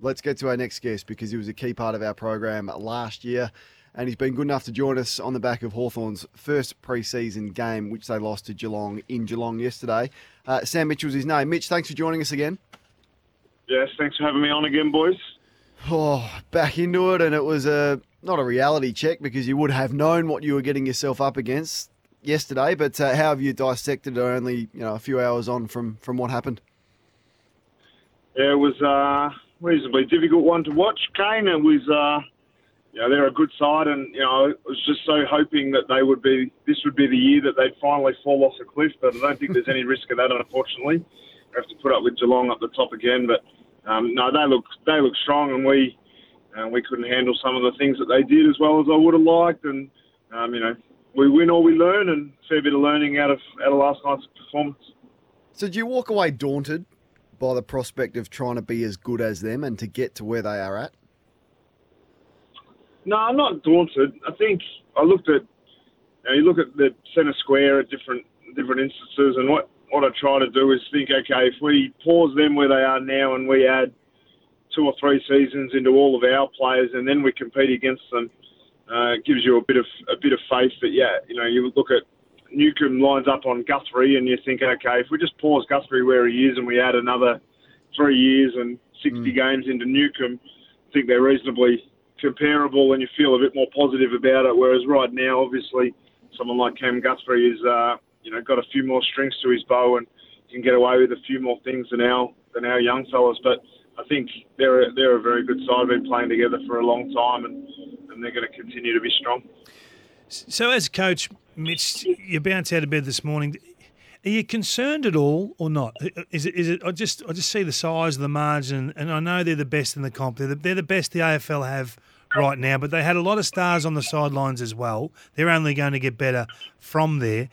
Let's get to our next guest because he was a key part of our program last year and he's been good enough to join us on the back of Hawthorn's first pre-season game, which they lost to Geelong in Geelong yesterday. Uh, Sam Mitchell's his name. Mitch, thanks for joining us again. Yes, thanks for having me on again, boys. Oh, back into it, and it was a not a reality check because you would have known what you were getting yourself up against yesterday. But uh, how have you dissected it? Only you know a few hours on from from what happened. Yeah, it was uh, reasonably difficult one to watch. Kane, was, uh, you know, they're a good side, and you know, I was just so hoping that they would be. This would be the year that they'd finally fall off the cliff, but I don't think there's any risk of that, unfortunately. We have to put up with Geelong up the top again, but um, no, they look they look strong, and we uh, we couldn't handle some of the things that they did as well as I would have liked, and um, you know, we win or we learn, and a fair bit of learning out of out of last night's performance. So, do you walk away daunted by the prospect of trying to be as good as them and to get to where they are at? No, I'm not daunted. I think I looked at you, know, you look at the centre square at different different instances, and what what I try to do is think, okay, if we pause them where they are now and we add two or three seasons into all of our players, and then we compete against them, uh, it gives you a bit of a bit of faith that yeah, you know, you look at Newcombe lines up on Guthrie, and you think, okay, if we just pause Guthrie where he is and we add another three years and 60 mm. games into Newcombe, I think they're reasonably comparable, and you feel a bit more positive about it. Whereas right now, obviously, someone like Cam Guthrie is, uh, you know, got a few more strings to his bow and can get away with a few more things than our than our young fellas. But I think they're a, they're a very good side. Been playing together for a long time, and and they're going to continue to be strong. So, as coach, Mitch, you bounced out of bed this morning. Are you concerned at all, or not? Is it? Is it? I just, I just see the size of the margin, and I know they're the best in the comp. They're the, they're the best the AFL have right now, but they had a lot of stars on the sidelines as well. They're only going to get better from there.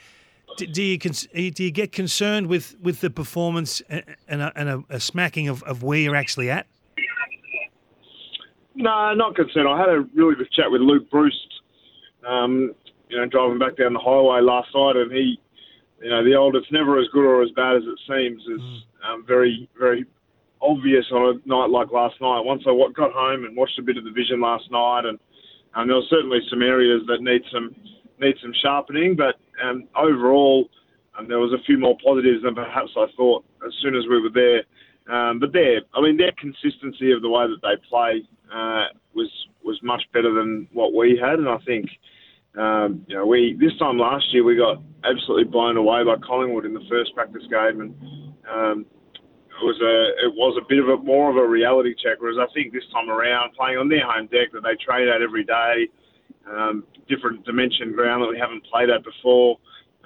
Do, do you do you get concerned with, with the performance and a, and a, a smacking of, of where you're actually at? No, not concerned. I had a really good chat with Luke Breust um, you know, driving back down the highway last night, and he, you know, the old "it's never as good or as bad as it seems" is mm. um, very, very obvious on a night like last night. Once I got home and watched a bit of the vision last night, and um, there were certainly some areas that need some need some sharpening, but um, overall, um, there was a few more positives than perhaps I thought as soon as we were there. Um, but there, I mean, their consistency of the way that they play uh, was was much better than what we had, and I think um, you know, we this time last year we got absolutely blown away by Collingwood in the first practice game, and um, it was a it was a bit of a more of a reality check. Whereas I think this time around, playing on their home deck that they train at every day, um, different dimension ground that we haven't played at before.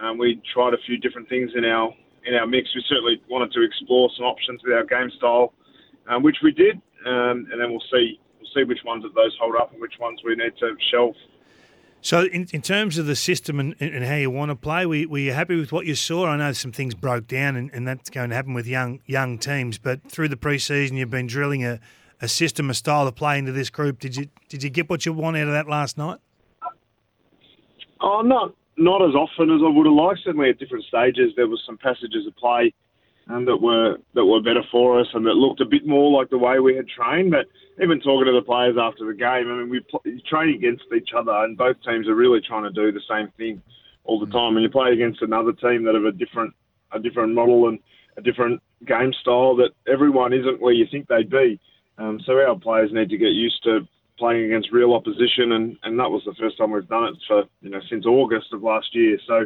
Um, we tried a few different things in our in our mix. We certainly wanted to explore some options with our game style, um, which we did, um, and then we'll see we'll see which ones of those hold up and which ones we need to shelve. So, in, in terms of the system and, and how you want to play, were, were you happy with what you saw? I know some things broke down, and, and that's going to happen with young young teams. But through the preseason, you've been drilling a, a system, a style of play into this group. Did you did you get what you want out of that last night? Oh, not not as often as I would have liked. Certainly at different stages, there was some passages of play um, that were that were better for us and that looked a bit more like the way we had trained. But even talking to the players after the game, I mean, we train against each other, and both teams are really trying to do the same thing all the time. And you play against another team that have a different a different model and a different game style that everyone isn't where you think they'd be. Um, so our players need to get used to playing against real opposition, and, and that was the first time we've done it for you know since August of last year. So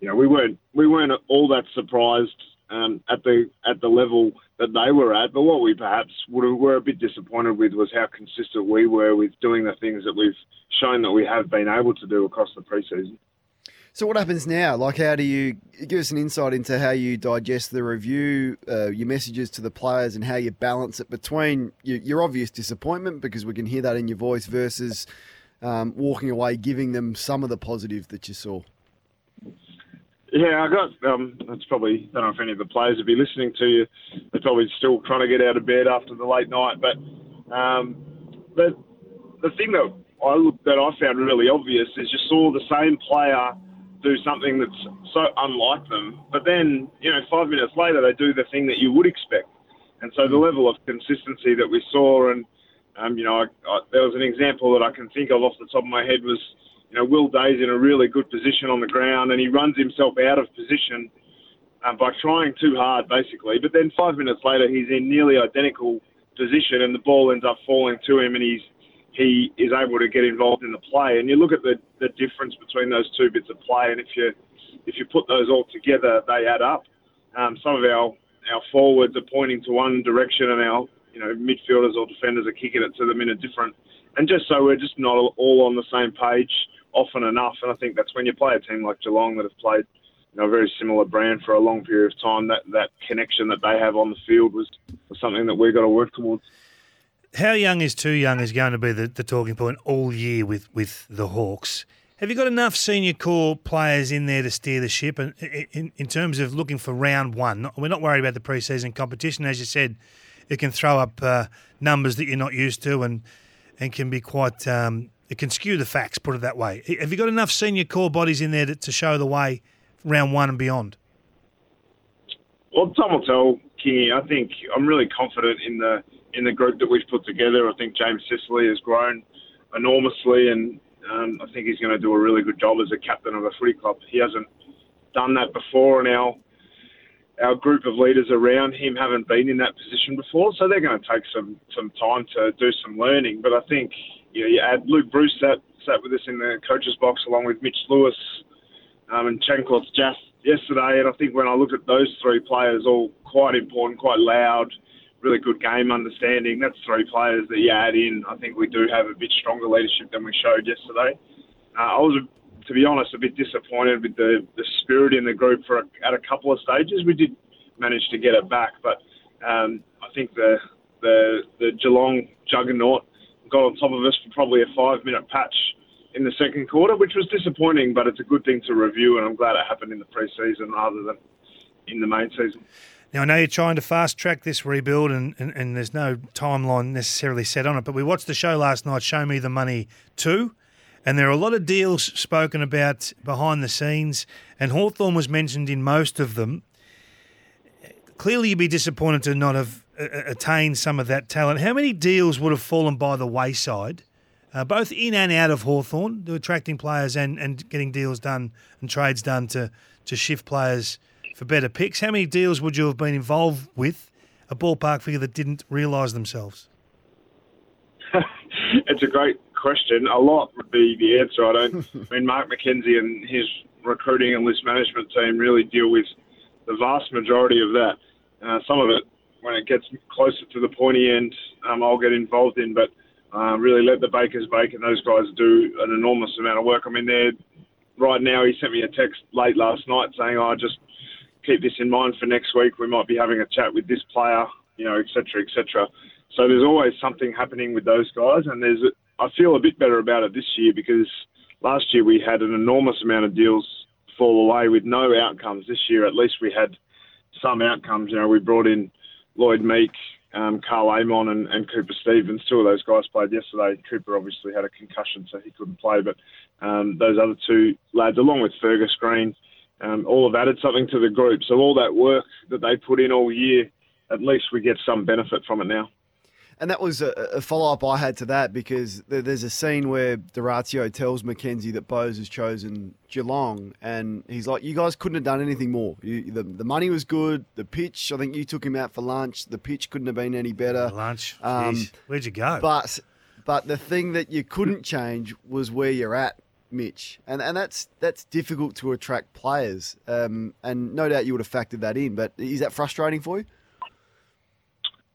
you know we weren't we weren't all that surprised um, at the at the level that they were at. But what we perhaps were a bit disappointed with was how consistent we were with doing the things that we've shown that we have been able to do across the preseason. So what happens now? Like, how do you give us an insight into how you digest the review, uh, your messages to the players, and how you balance it between your, your, obvious disappointment because we can hear that in your voice versus um, walking away, giving them some of the positive that you saw. Yeah, I got. Um, that's probably. I don't know if any of the players would be listening to you. They're probably still trying to get out of bed after the late night. But um, the the thing that I that I found really obvious is you saw the same player do something that's so unlike them. But then, you know, five minutes later, they do the thing that you would expect. And so the mm. level of consistency that we saw, and, um, you know, I, I, there was an example that I can think of off the top of my head was, you know, Will Day's in a really good position on the ground and he runs himself out of position um, by trying too hard, basically. But then five minutes later, he's in nearly identical position and the ball ends up falling to him and he's he is able to get involved in the play. And you look at the, the difference between those two bits of play, and if you if you put those all together, they add up. Um, some of our our forwards are pointing to one direction, and our you know midfielders or defenders are kicking it to them in a different. And just so we're just not all on the same page often enough. And I think that's when you play a team like Geelong that have played you know, a very similar brand for a long period of time. That that connection that they have on the field was, was something that we've got to work towards how young is too young is going to be the, the talking point all year with, with the Hawks. Have you got enough senior core players in there to steer the ship? And in, in terms of looking for round one, we're not worried about the preseason competition. As you said, it can throw up uh, numbers that you're not used to, and and can be quite. Um, it can skew the facts. Put it that way. Have you got enough senior core bodies in there to, to show the way round one and beyond? Well, time will tell, Kingy. I think I'm really confident in the in the group that we've put together. I think James Sicily has grown enormously, and um, I think he's going to do a really good job as a captain of a footy club. He hasn't done that before, and our our group of leaders around him haven't been in that position before, so they're going to take some some time to do some learning. But I think you know, you add Luke Breust sat sat with us in the coaches box along with Mitch Lewis um, and Changkuoth Jiath yesterday, and I think when I look at those three players, all quite important, quite loud really good game understanding. That's three players that you add in. I think we do have a bit stronger leadership than we showed yesterday. Uh, I was, to be honest, a bit disappointed with the, the spirit in the group for a, at a couple of stages. We did manage to get it back, but um, I think the, the the Geelong juggernaut got on top of us for probably a five minute patch in the second quarter, which was disappointing, but it's a good thing to review, and I'm glad it happened in the preseason rather than in the main season. Now, I know you're trying to fast track this rebuild and, and, and, there's no timeline necessarily set on it, but we watched the show last night, Show Me the Money 2, and there are a lot of deals spoken about behind the scenes, and Hawthorn was mentioned in most of them. Clearly, you'd be disappointed to not have attained some of that talent. How many deals would have fallen by the wayside, uh, both in and out of Hawthorn, to attracting players and, and getting deals done and trades done to, to shift players – for better picks. How many deals would you have been involved with, a ballpark figure that didn't realise themselves? it's a great question. A lot would be the answer. I don't. I mean, Mark McKenzie and his recruiting and list management team really deal with the vast majority of that. Uh, some of it, when it gets closer to the pointy end, um, I'll get involved in. But uh, really, let the bakers bake, and those guys do an enormous amount of work. I mean, they're right now. He sent me a text late last night saying, "I oh, just keep this in mind for next week. We might be having a chat with this player, you know, etc., etc. So there's always something happening with those guys, and there's I feel a bit better about it this year because last year we had an enormous amount of deals fall away with no outcomes. This year, at least, we had some outcomes. You know, we brought in Lloyd Meek, um, Karl Amon, and, and, Cooper Stephens. Two of those guys played yesterday. Cooper obviously had a concussion, so he couldn't play, but um, those other two lads, along with Fergus Greene, um, all have added something to the group. So all that work that they put in all year, at least we get some benefit from it now. And that was a, a follow up I had to that because there's a scene where D'Orazio tells McKenzie that Bowes has chosen Geelong, and he's like, "You guys couldn't have done anything more. You, the, the money was good. The pitch, I think you took him out for lunch. The pitch couldn't have been any better. Lunch, um, where'd you go? But but the thing that you couldn't change was where you're at Mitch, and and that's that's difficult to attract players. Um, and no doubt you would have factored that in. But is that frustrating for you?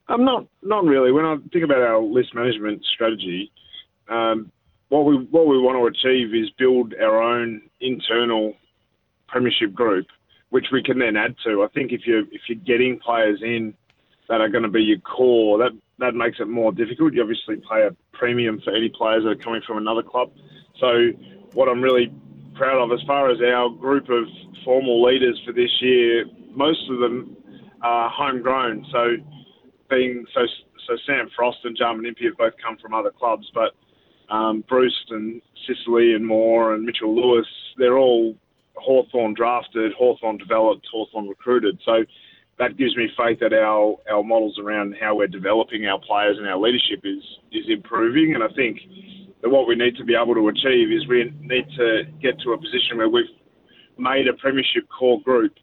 Um, not not really. When I think about our list management strategy, um, what we what we want to achieve is build our own internal premiership group, which we can then add to. I think if you're if you're getting players in that are going to be your core, that that makes it more difficult. You obviously pay a premium for any players that are coming from another club. So what I'm really proud of, as far as our group of formal leaders for this year, most of them are homegrown. So so so Sam Frost and Jarman Impey have both come from other clubs, but um, Breust and Sicily and Moore and Mitchell Lewis, they're all Hawthorn drafted, Hawthorn developed, Hawthorn recruited. So that gives me faith that our, our models around how we're developing our players and our leadership is is improving. And I think that what we need to be able to achieve is we need to get to a position where we've made a premiership core group,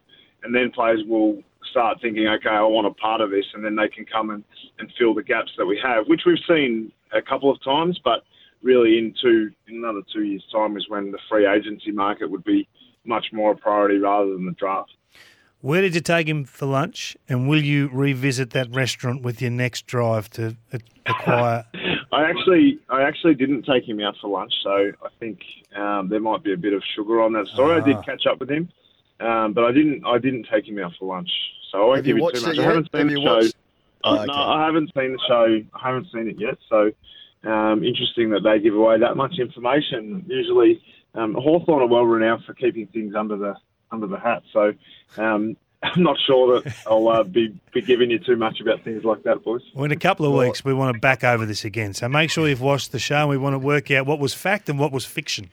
and then players will start thinking, okay, I want a part of this, and then they can come and, and fill the gaps that we have, which we've seen a couple of times, but really in two in another two years' time is when the free agency market would be much more a priority rather than the draft. Where did you take him for lunch, and will you revisit that restaurant with your next drive to acquire? I actually, I actually didn't take him out for lunch, so I think um, there might be a bit of sugar on that story. I did ah. catch up with him, um, but I didn't, I didn't take him out for lunch, so I won't Have give you too much. I haven't seen Have the show. Watched... Oh, okay. No, I haven't seen the show. I haven't seen it yet, so um, interesting that they give away that much information. Usually, um, Hawthorn are well renowned for keeping things under the under the hat. So um, I'm not sure that I'll uh, be, be giving you too much about things like that, boys. Well, in a couple of weeks, we want to back over this again. So make sure you've watched the show and we want to work out what was fact and what was fiction.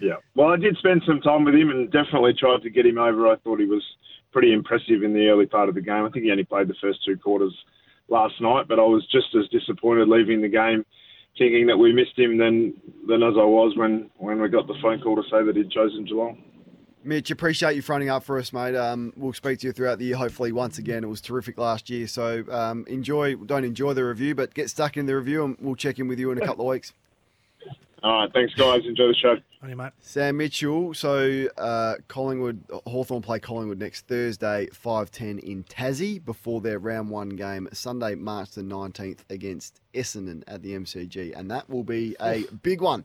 Yeah. Well, I did spend some time with him and definitely tried to get him over. I thought he was pretty impressive in the early part of the game. I think he only played the first two quarters last night, but I was just as disappointed leaving the game thinking that we missed him than, than as I was when, when we got the phone call to say that he'd chosen Geelong. Mitch, appreciate you fronting up for us, mate. Um, we'll speak to you throughout the year. Hopefully, once again, it was terrific last year. So um, enjoy, don't enjoy the review, but get stuck in the review, and we'll check in with you in a couple of weeks. All right, thanks, guys. Enjoy the show. On you, mate. Sam Mitchell. So uh, Collingwood, Hawthorn play Collingwood next Thursday, five ten in Tassie before their round one game Sunday, March the nineteenth against Essendon at the MCG, and that will be a big one